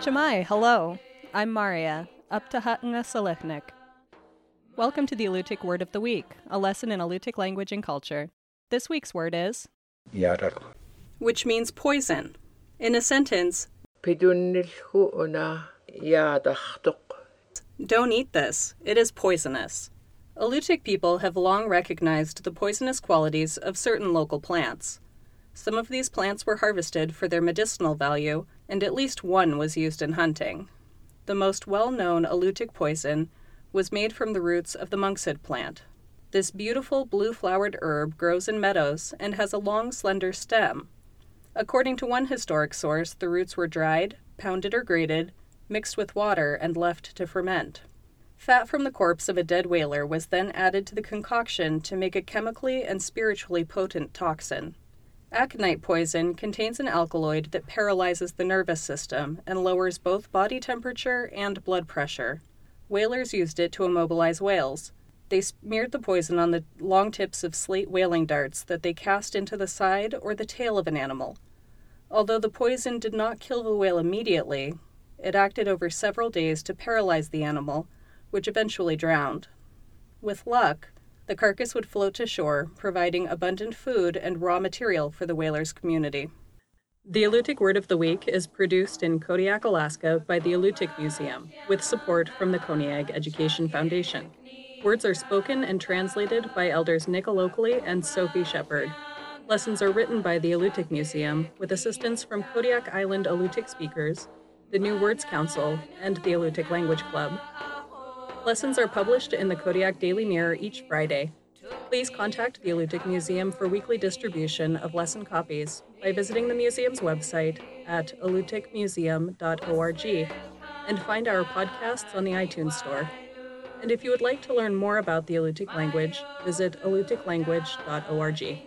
Cama'i, hello. I'm Maria, up to Hatanga Selechnik. Welcome to the Alutiiq Word of the Week, a lesson in Alutiiq language and culture. This week's word is Yarar. which means poison. In a sentence, Pidunilhu una don't eat this, it is poisonous. Alutiiq people have long recognized the poisonous qualities of certain local plants. Some of these plants were harvested for their medicinal value, and at least one was used in hunting. The most well known Alutiiq poison was made from the roots of the monkshood plant. This beautiful blue flowered herb grows in meadows and has a long, slender stem. According to one historic source, the roots were dried, pounded or grated, mixed with water, and left to ferment. Fat from the corpse of a dead whaler was then added to the concoction to make a chemically and spiritually potent toxin. Aconite poison contains an alkaloid that paralyzes the nervous system and lowers both body temperature and blood pressure. Whalers used it to immobilize whales. They smeared the poison on the long tips of slate whaling darts that they cast into the side or the tail of an animal. Although the poison did not kill the whale immediately, it acted over several days to paralyze the animal, which eventually drowned. With luck, the carcass would float to shore, providing abundant food and raw material for the whalers' community. The Alutiiq Word of the Week is produced in Kodiak, Alaska by the Alutiiq Museum, with support from the Koniag Education Foundation. Words are spoken and translated by elders Nick Alokli and Sophie Shepard. Lessons are written by the Alutiiq Museum, with assistance from Kodiak Island Alutiiq speakers, the New Words Council, and the Alutiiq Language Club. Lessons are published in the Kodiak Daily Mirror each Friday. Please contact the Alutiiq Museum for weekly distribution of lesson copies by visiting the museum's website at alutiiqmuseum.org and find our podcasts on the iTunes Store. And if you would like to learn more about the Alutiiq language, visit alutiiqlanguage.org.